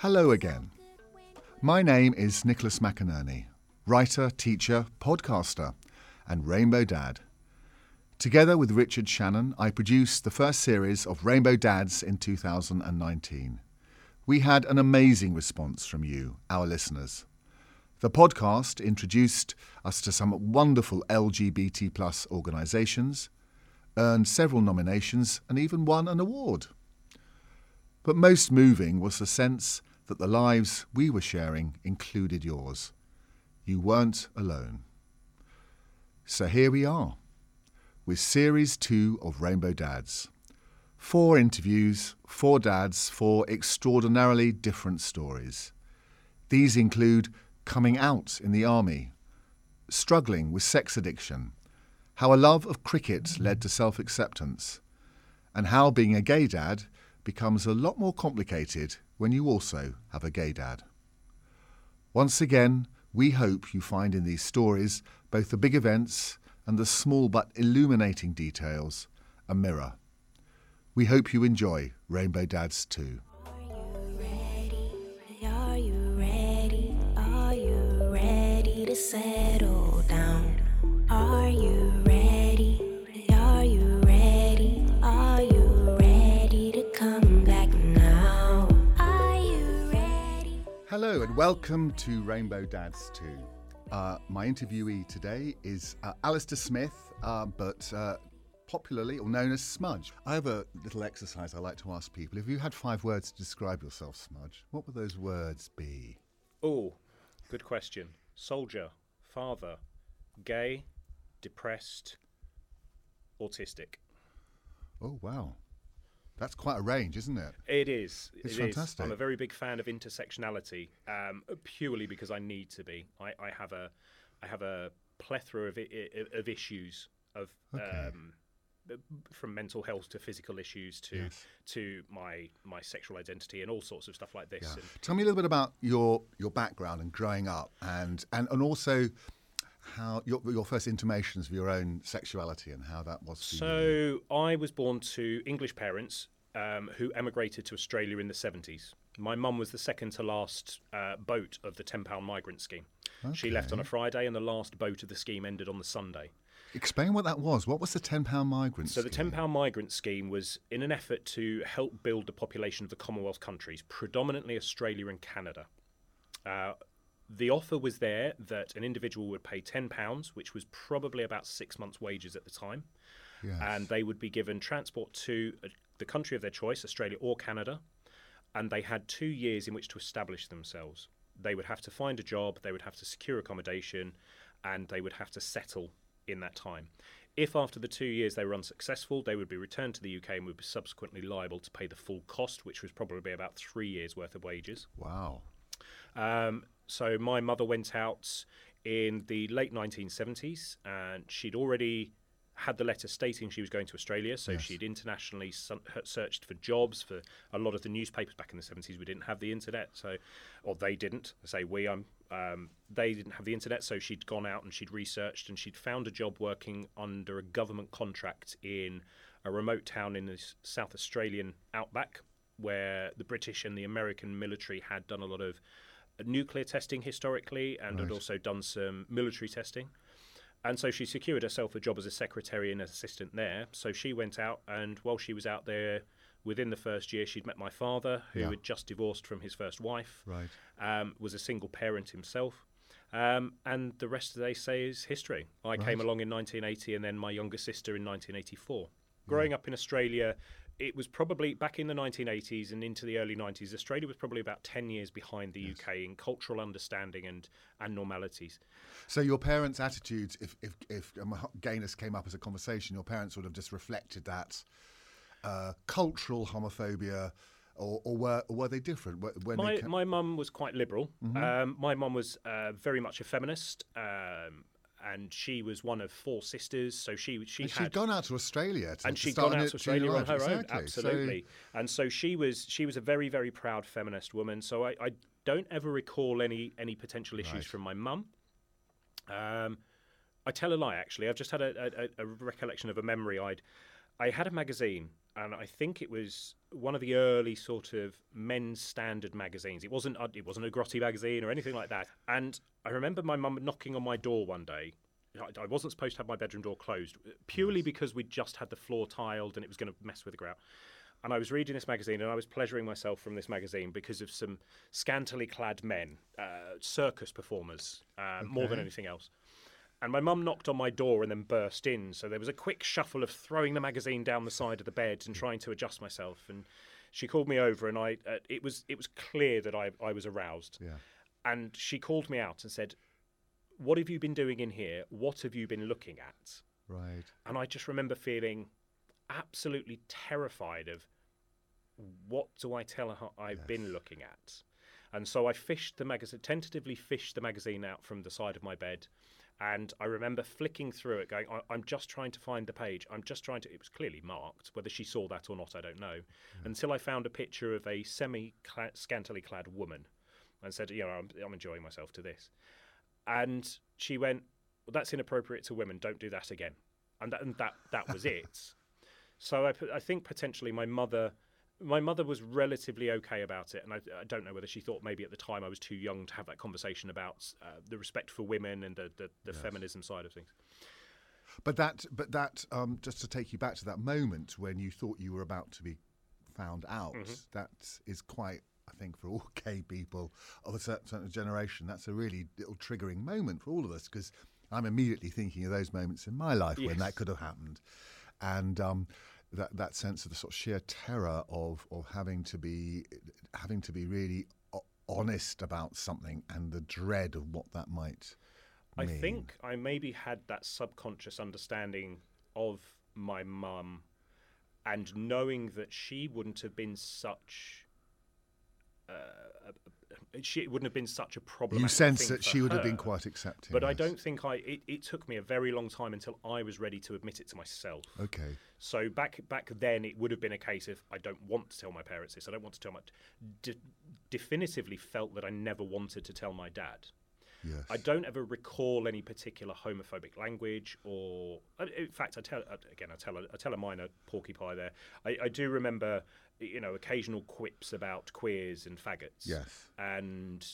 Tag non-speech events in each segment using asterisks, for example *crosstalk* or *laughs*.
Hello again. My name is Nicholas McInerney, writer, teacher, podcaster, and Rainbow Dad. Together with Richard Shannon, I produced the first series of Rainbow Dads in 2019. We had an amazing response from you, our listeners. The podcast introduced us to some wonderful LGBT plus organisations, earned several nominations, and even won an award. But most moving was the sense that the lives we were sharing included yours. You weren't alone. So here we are, with Series 2 of Rainbow Dads. Four interviews, four dads, four extraordinarily different stories. These include coming out in the army, struggling with sex addiction, how a love of cricket led to self acceptance, and how being a gay dad becomes a lot more complicated when you also have a gay dad. Once again, we hope you find in these stories both the big events and the small but illuminating details a mirror. We hope you enjoy Rainbow Dads too. Hello and welcome to Rainbow Dads 2. Uh, my interviewee today is uh, Alistair Smith, uh, but uh, popularly or known as Smudge. I have a little exercise I like to ask people. If you had five words to describe yourself, Smudge, what would those words be? Oh, good question. Soldier, father, gay, depressed, autistic. Oh, wow. That's quite a range, isn't it? It is. It's it is. fantastic. I'm a very big fan of intersectionality, um, purely because I need to be. I, I have a, I have a plethora of, of issues of Okay. um, from mental health to physical issues to Yes. to my my sexual identity and all sorts of stuff like this. Yeah. Tell me a little bit about your your background and growing up, and and, and also how your your first intimations of your own sexuality and how that was for you. So I was born to English parents um, who emigrated to Australia in the 70s. My mum was the second to last uh, boat of the £10 migrant scheme. She left on a Friday, and the last boat of the scheme ended on the Sunday. Explain what that was. What was the ten pound migrant? Scheme? So the £10 migrant scheme was in an effort to help build the population of the Commonwealth countries, predominantly Australia and Canada. Uh, the offer was there that an individual would pay £10, which was probably about six months' wages at the time. Yes. and they would be given transport to uh, the country of their choice, Australia or Canada, and they had two years in which to establish themselves. They would have to find a job, they would have to secure accommodation, and they would have to settle in that time. If after the two years they were unsuccessful, they would be returned to the UK and would be subsequently liable to pay the full cost, which was probably about three years' worth of wages. Wow. Um, so my mother went out in the late 1970s, and she'd already had the letter stating she was going to Australia. So Yes. she'd internationally sun- searched for jobs for a lot of the newspapers back in the 70s. We didn't have the internet, so or they didn't. I say we. I'm. Um, they didn't have the internet, so she'd gone out and she'd researched and she'd found a job working under a government contract in a remote town in the South Australian outback, where the British and the American military had done a lot of nuclear testing historically and had also done some military testing. And so she secured herself a job as a secretary and assistant there. So she went out, and while she was out there, within the first year, she'd met my father, who Yeah. had just divorced from his first wife, Right. um, was a single parent himself. Um, and the rest, of they say, is history. I came along in 1980, and then my younger sister in 1984. Growing up in Australia, it was probably back in the 1980s and into the early 90s. Australia was probably about 10 years behind the UK in cultural understanding and, and normalities. So your parents' attitudes, if if if um, gayness came up as a conversation, your parents would have just reflected that uh, cultural homophobia, or, or were or were they different? When My my mum was quite liberal. Mm-hmm. Um, my mum was uh, very much a feminist, um, and she was one of four sisters. So she she And had she'd gone out to Australia, to, and she'd gone out to Australia on her life. own, Exactly. So- absolutely. and so she was she was a very very proud feminist woman. So I, I don't ever recall any any potential issues Right. from my mum. Um, I tell a lie actually. I've just had a, a, a recollection of a memory. I'd I had a magazine and I think it was one of the early sort of men's standard magazines. It wasn't it wasn't a grotty magazine or anything like that. And I remember my mum knocking on my door one day. I- wasn't supposed to have my bedroom door closed purely because we'd just had the floor tiled and it was going to mess with the grout. And I was reading this magazine and I was pleasuring myself from this magazine because of some scantily clad men, uh, circus performers, uh, more than anything else. And my mum knocked on my door and then burst in. So there was a quick shuffle of throwing the magazine down the side of the bed and trying to adjust myself. And she called me over, and I uh, it was it was clear that I I was aroused. Yeah. And she called me out and said, "What have you been doing in here? What have you been looking at?" Right. And I just remember feeling absolutely terrified of what do I tell her I've been looking at. And so I fished the magazine, tentatively fished the magazine out from the side of my bed. And I remember flicking through it, going, I- I'm just trying to find the page. I'm just trying to. It was clearly marked. Whether she saw that or not, I don't know. Until I found a picture of a semi scantily clad woman and said, You know, I'm, I'm enjoying myself to this. And she went, well, That's inappropriate to women. Don't do that again. And that, and that, that was it. *laughs* So I think potentially my mother, my mother was relatively okay about it, and I, I don't know whether she thought maybe at the time I was too young to have that conversation about uh, the respect for women and the, the, the feminism side of things. But that, but that, um, just to take you back to that moment when you thought you were about to be found out, Mm-hmm. that is quite, I think, for all *laughs* gay people of a certain, certain generation, that's a really little triggering moment for all of us because I'm immediately thinking of those moments in my life when that could have happened, and um, that that sense of the sort of sheer terror of of having to be having to be really honest about something and the dread of what that might. I mean. think I maybe had that subconscious understanding of my mum and knowing that she wouldn't have been such. Uh, she wouldn't have been such a problem. You sense that she would have been quite accepting. But I don't think I. It, it took me a very long time until I was ready to admit it to myself. Okay. So back back then, it would have been a case of I don't want to tell my parents this. I don't want to tell my. De- definitively felt that I never wanted to tell my dad. Yes. I don't ever recall any particular homophobic language, or uh, in fact, I tell uh, again, I tell a, I tell a minor porky pie there. I, I do remember, you know, occasional quips about queers and faggots. Yes. and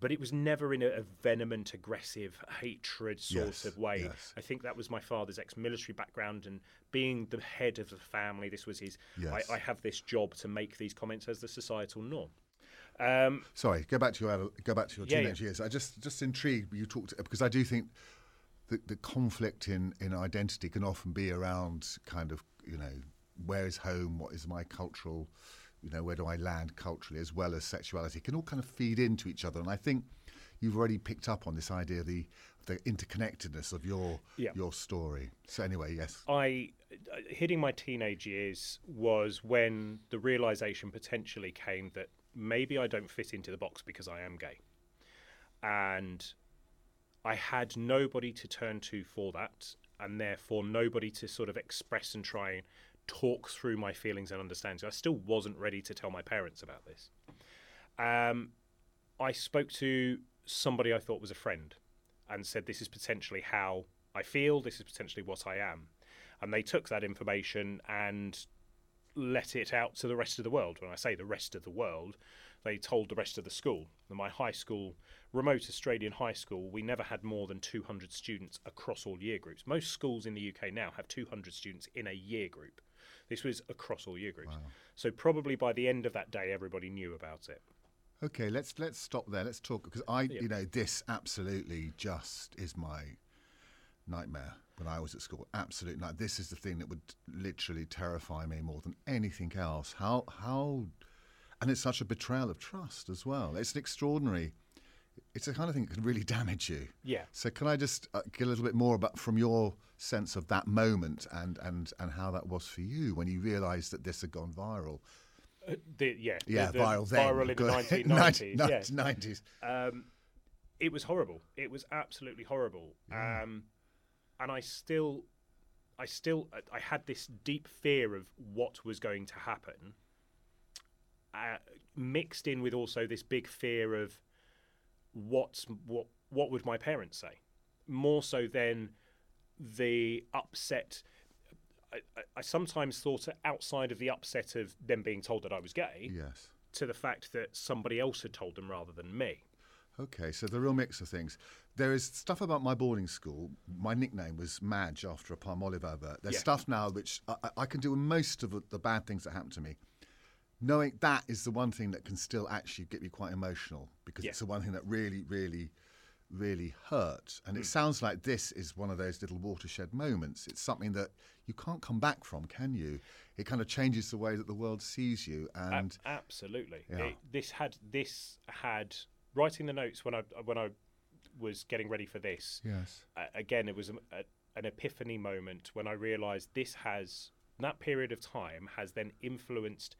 but it was never in a, a vehement, aggressive, hatred sort Yes, of way. yes. I think that was my father's ex-military background, and being the head of the family, this was his. Yes. I, I have this job to make these comments as the societal norm. Um, Sorry, go back to your go back to your Yeah, teenage years. I just just intrigued you talked because I do think the, the conflict in in identity can often be around kind of you know where is home, what is my cultural, you know where do I land culturally as well as sexuality It can all kind of feed into each other, and I think you've already picked up on this idea of the the interconnectedness of your Yeah. your story. So anyway, yes, I uh, hitting my teenage years was when the realization potentially came that maybe I don't fit into the box because I am gay, and I had nobody to turn to for that, and therefore nobody to sort of express and try and talk through my feelings and understandings. I still wasn't ready to tell my parents about this. Um, I spoke to somebody I thought was a friend and said, This is potentially how I feel, this is potentially what I am. And they took that information and let it out to the rest of the world. When I say the rest of the world, they told the rest of the school. My high school, remote Australian high school, we never had more than 200 students across all year groups. Most schools in the UK now have 200 students in a year group. This was across all year groups. So probably by the end of that day, everybody knew about it. Okay, let's let's stop there. Let's talk because I, you know, this absolutely just is my nightmare when I was at school. Absolute night. This is the thing that would literally terrify me more than anything else. How how, and it's such a betrayal of trust as well. It's an extraordinary. It's the kind of thing that can really damage you. Yeah. So can I just uh, get a little bit more about from your sense of that moment and and and how that was for you when you realised that this had gone viral? Uh, the, yeah, Yeah, the viral then. Viral in the *laughs* Good. 1990s. *laughs* yeah. *laughs* 1990s. um, it was horrible. It was absolutely horrible. Um, and I still, I still, I had this deep fear of what was going to happen, uh, mixed in with also this big fear of what's what what would my parents say, more so than the upset. I, I, I sometimes thought outside of the upset of them being told that I was gay Yes. to the fact that somebody else had told them rather than me. Okay, so the real mix of things. There is stuff about my boarding school. My nickname was Madge after a Palmolive advert. There's Yeah. stuff now which I, I- can do with most of the bad things that happened to me. Knowing that is the one thing that can still actually get me quite emotional because Yeah. it's the one thing that really, really, really hurt. And Hmm. it sounds like this is one of those little watershed moments. It's something that you can't come back from, can you? It kind of changes the way that the world sees you. And absolutely, Yeah. It- this had this had writing the notes when I when I was getting ready for this. yes, uh, again, it was a, a, an epiphany moment when I realised this has that period of time has then influenced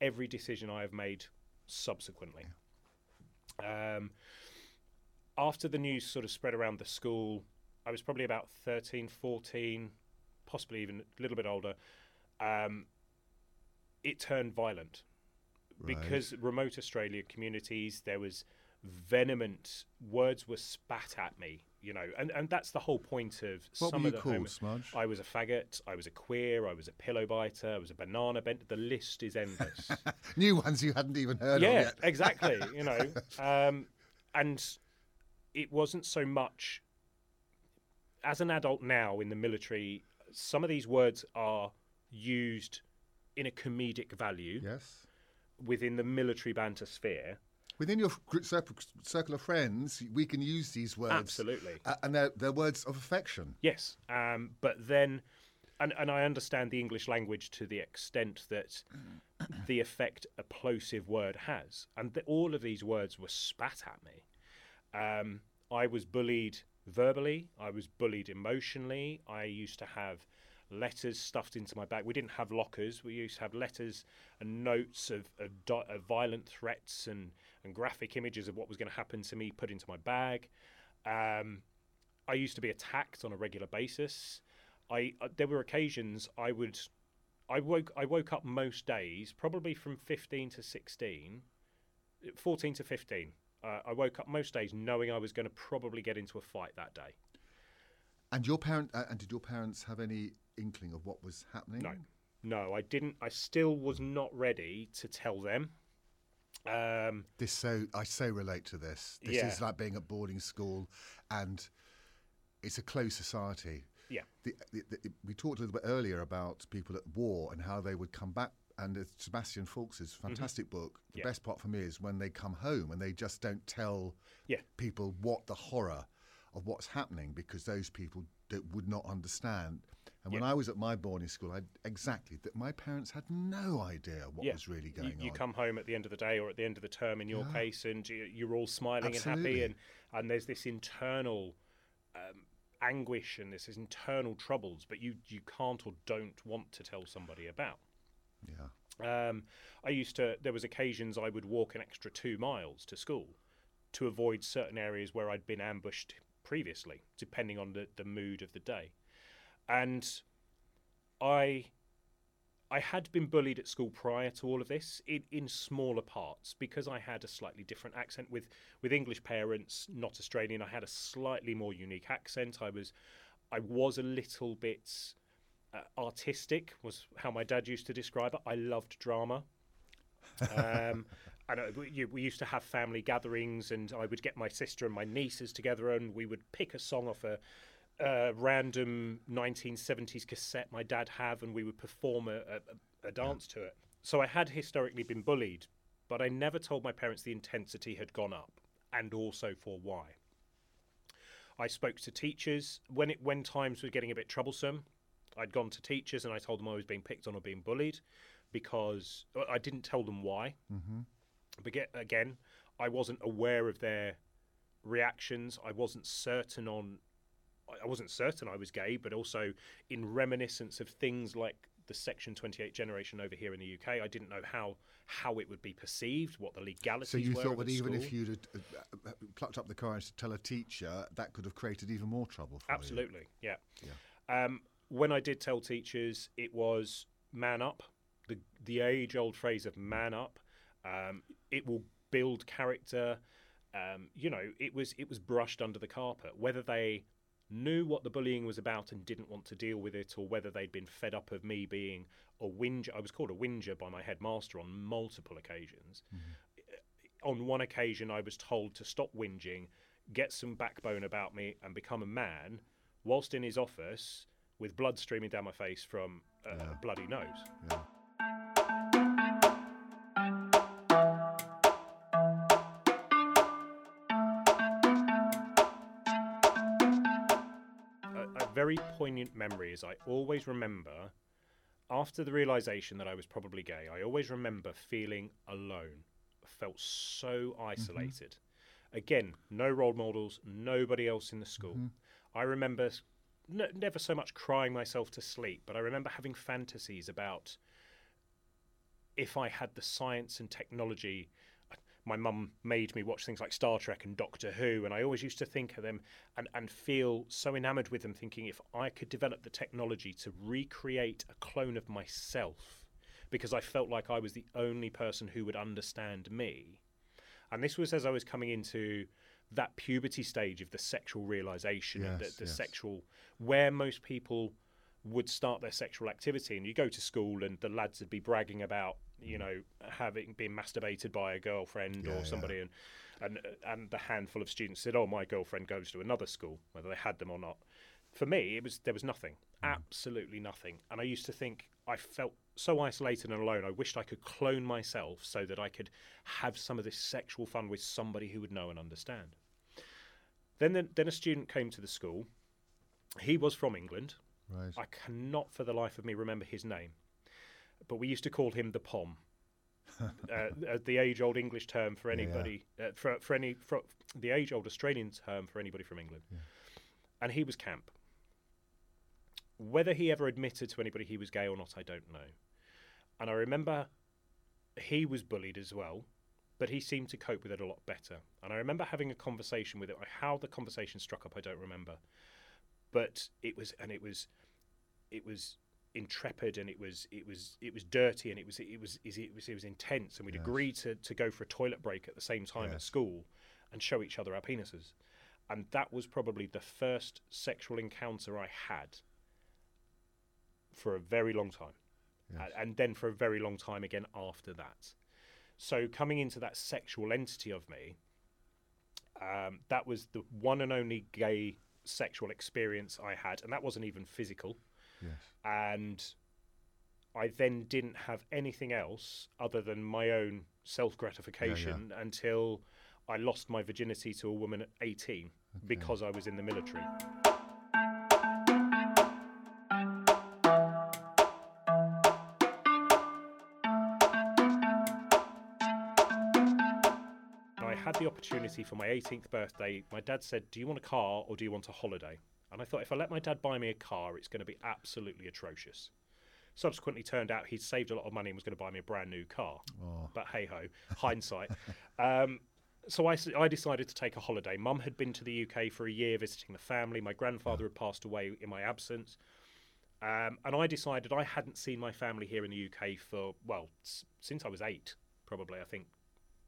every decision I have made subsequently. Um, after the news sort of spread around the school, I was probably about 13, 14, possibly even a little bit older. Um, it turned violent Right. because remote Australia communities, there was vehement words were spat at me, you know, and, and that's the whole point of What some were of you the called, Smudge? I was a faggot, I was a queer, I was a pillow biter, I was a banana bent. The list is endless. *laughs* new ones you hadn't even heard of yeah, yet. *laughs* exactly. You know, um, and it wasn't so much as an adult now in the military. Some of these words are used in a comedic value Yes. within the military banter sphere. Within your circle, of friends, we can use these words. Absolutely. Uh, and they're, they're words of affection. Yes, um, but then, and, and I understand the English language to the extent that the effect a plosive word has, and th- all of these words were spat at me. Um, I was bullied verbally. I was bullied emotionally. I used to have letters stuffed into my bag. We didn't have lockers. We used to have letters and notes of, of, di- of violent threats and, and graphic images of what was going to happen to me put into my bag. Um, I used to be attacked on a regular basis. I uh, there were occasions I would I woke I woke up most days probably from 15 to 16 14 to 15 uh, I woke up most days knowing I was going to probably get into a fight that day. And your parent, uh, and did your parents have any inkling of what was happening? No. No, I didn't I still was not ready to tell them. Um This so I so relate to this. This Yeah. is like being at boarding school, and it's a closed society. yeah. The, the, the, we talked a little bit earlier about people at war and how they would come back. And it's Sebastian Faulks's fantastic book. The Mm-hmm. Yeah. best part for me is when they come home and they just don't tell Yeah. people what the horror of what's happening because those people that would not understand. And when I was at my boarding school, I exactly that my parents had no idea what yeah. was really going you on. You come home at the end of the day or at the end of the term in your Yeah. case and you, you're all smiling and happy and and there's this internal um, anguish and this internal troubles but you you can't or don't want to tell somebody about yeah. um, I used to. There was occasions I would walk an extra two miles to school to avoid certain areas where I'd been ambushed previously, depending on the, the mood of the day. And I, I had been bullied at school prior to all of this in, in smaller parts because I had a slightly different accent with with English parents, not Australian. I had a slightly more unique accent. I was, I was a little bit uh, artistic was how my dad used to describe it. I loved drama. Um, *laughs* and uh, we used to have family gatherings, and I would get my sister and my nieces together, and we would pick a song off a, a random 1970s cassette my dad have, and we would perform a, a, a dance to it. So I had historically been bullied, but I never told my parents the intensity had gone up, and also for why. I spoke to teachers when it when times were getting a bit troublesome. I'd gone to teachers and I told them I was being picked on or being bullied because I didn't tell them why. Mm-hmm. But get, again, I wasn't aware of their reactions. I wasn't certain on. I- wasn't certain I was gay, but also in reminiscence of things like the Section 28 generation over here in the UK, I didn't know how how it would be perceived, what the legalities So you were. thought that even if you'd uh, uh, plucked up the courage to tell a teacher, that could have created even more trouble for you. Absolutely, yeah. Um, when I did tell teachers, it was man up. The the age old phrase of man up. Um, it will build character. Um, you know, it was it was brushed under the carpet. Whether they knew what the bullying was about and didn't want to deal with it, or whether they'd been fed up of me being a whinger. I was called a whinger by my headmaster on multiple occasions. Mm-hmm. On one occasion, I was told to stop whinging, get some backbone about me, and become a man, whilst in his office with blood streaming down my face from a Yeah. bloody nose. Yeah. Poignant memory is I always remember after the realization that I was probably gay, I always remember feeling alone, felt so mm-hmm. isolated. Again, no role models, nobody else in the school. Mm-hmm. I remember never so much crying myself to sleep, but I remember having fantasies about if I had the science and technology. My mum made me watch things like Star Trek and Doctor Who, and I always used to think of them and, and feel so enamored with them, thinking if I could develop the technology to recreate a clone of myself, because I felt like I was the only person who would understand me. And this was as I was coming into that puberty stage of the sexual realization, and Yes, the, the yes. sexual, where most people would start their sexual activity. And you go to school, and the lads would be bragging about, you know, having been masturbated by a girlfriend Mm. Yeah, or yeah. somebody, and and and the handful of students said, "Oh, my girlfriend goes to another school, whether they had them or not." For me, it was there was nothing, Mm. absolutely nothing, and I used to think I felt so isolated and alone. I wished I could clone myself so that I could have some of this sexual fun with somebody who would know and understand. Then, then, then a student came to the school. He was from England. Right. I cannot for the life of me remember his name, but we used to call him the Pom. *laughs* uh, uh, the age-old English term for Yeah, yeah. anybody, Uh, for for any for the age-old Australian term for anybody from England, and he was camp. Whether he ever admitted to anybody he was gay or not, I don't know. And I remember he was bullied as well, but he seemed to cope with it a lot better. And I remember having a conversation with it. How the conversation struck up, I don't remember, but it was, and it was, it was intrepid, and it was, it was, it was dirty, and it was, it was, it was, it was intense. And we'd Yes. agreed to to go for a toilet break at the same time at school, and show each other our penises. And that was probably the first sexual encounter I had for a very long time. Yes. A- and then for a very long time again after that. So coming into that sexual entity of me, um, that was the one and only gay sexual experience I had, and that wasn't even physical. Yes. And I then didn't have anything else other than my own self gratification until I lost my virginity to a woman at 18 because I was in the military. I had the opportunity for my 18th birthday. My dad said, Do you want a car or do you want a holiday? And I thought, if I let my dad buy me a car, it's going to be absolutely atrocious. Subsequently, turned out he'd saved a lot of money and was going to buy me a brand new car. Oh. But hey ho, hindsight. *laughs* Um, so I decided to take a holiday. Mum had been to the UK for a year visiting the family. My grandfather had passed away in my absence. Um, and I decided I hadn't seen my family here in the UK for, well, s- since I was eight, probably, I think,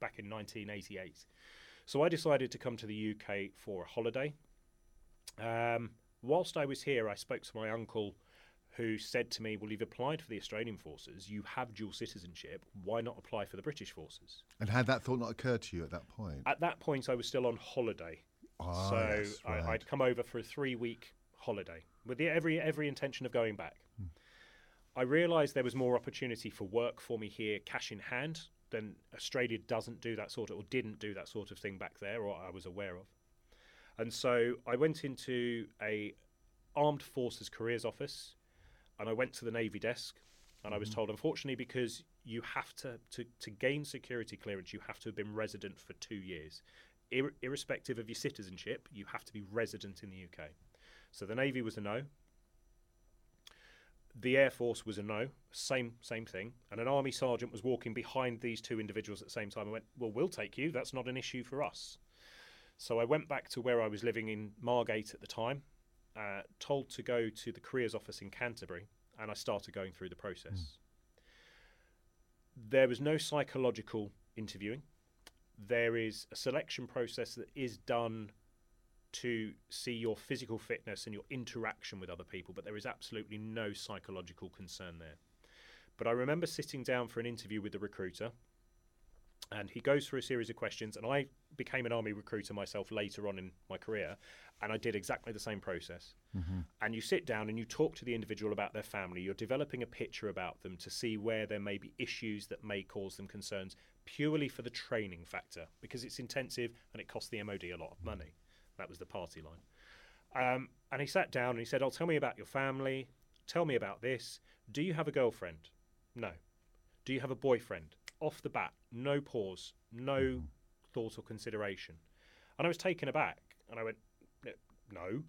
back in 1988. So I decided to come to the UK for a holiday. Um, whilst I was here, I spoke to my uncle who said to me, Well, you've applied for the Australian forces, you have dual citizenship, why not apply for the British forces? And had that thought not occurred to you at that point? At that point, I was still on holiday. Ah, so I, right. I'd come over for a three week holiday with the, every, every intention of going back. Hmm. I realised there was more opportunity for work for me here, cash in hand, than Australia doesn't do that sort of, or didn't do that sort of thing back there, or I was aware of. And so I went into a armed forces careers office, and I went to the Navy desk, and I was mm-hmm. told, unfortunately, because you have to, to to gain security clearance, you have to have been resident for two years, Ir- irrespective of your citizenship. You have to be resident in the UK. So the Navy was a no. The Air Force was a no, same same thing. And an army sergeant was walking behind these two individuals at the same time. I went, "Well, we'll take you. That's not an issue for us." So I went back to where I was living in Margate at the time, uh, told to go to the careers office in Canterbury, and I started going through the process. There was no psychological interviewing. There is a selection process that is done to see your physical fitness and your interaction with other people, but there is absolutely no psychological concern there. But I remember sitting down for an interview with the recruiter, and he goes through a series of questions. And I became an army recruiter myself later on in my career, and I did exactly the same process. And you sit down and you talk to the individual about their family. You're developing a picture about them to see where there may be issues that may cause them concerns, purely for the training factor, because it's intensive and it costs the MOD a lot of money. That was the party line. Um, and he sat down and he said, "Oh, tell me about your family. Tell me about this. Do you have a girlfriend? No. Do you have a boyfriend? Off the bat, no pause, no mm-hmm. thought or consideration. And I was taken aback, and I went, "No."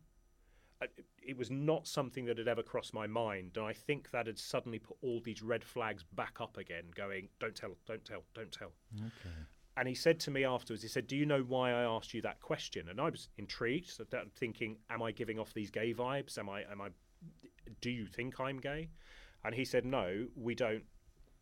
It- was not something that had ever crossed my mind, and I think that had suddenly put all these red flags back up again, going, "Don't tell, don't tell, don't tell." Okay. And he said to me afterwards, he said, Do you know why I asked you that question? And I was intrigued, so that, thinking, Am I giving off these gay vibes? Am I, am I, do you think I'm gay? And he said, No, we don't.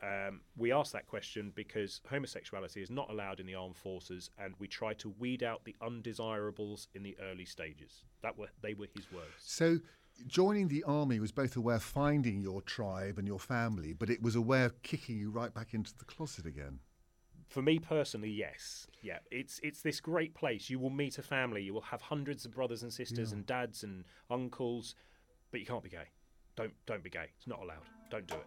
Um, we asked that question because homosexuality is not allowed in the armed forces, and we try to weed out the undesirables in the early stages. That were they were his words. So, joining the army was both a way of finding your tribe and your family, but it was a way of kicking you right back into the closet again. For me personally, yes, yeah, it's it's this great place. You will meet a family. You will have hundreds of brothers and sisters and dads and uncles, but you can't be gay. Don't don't be gay. It's not allowed. Don't do it.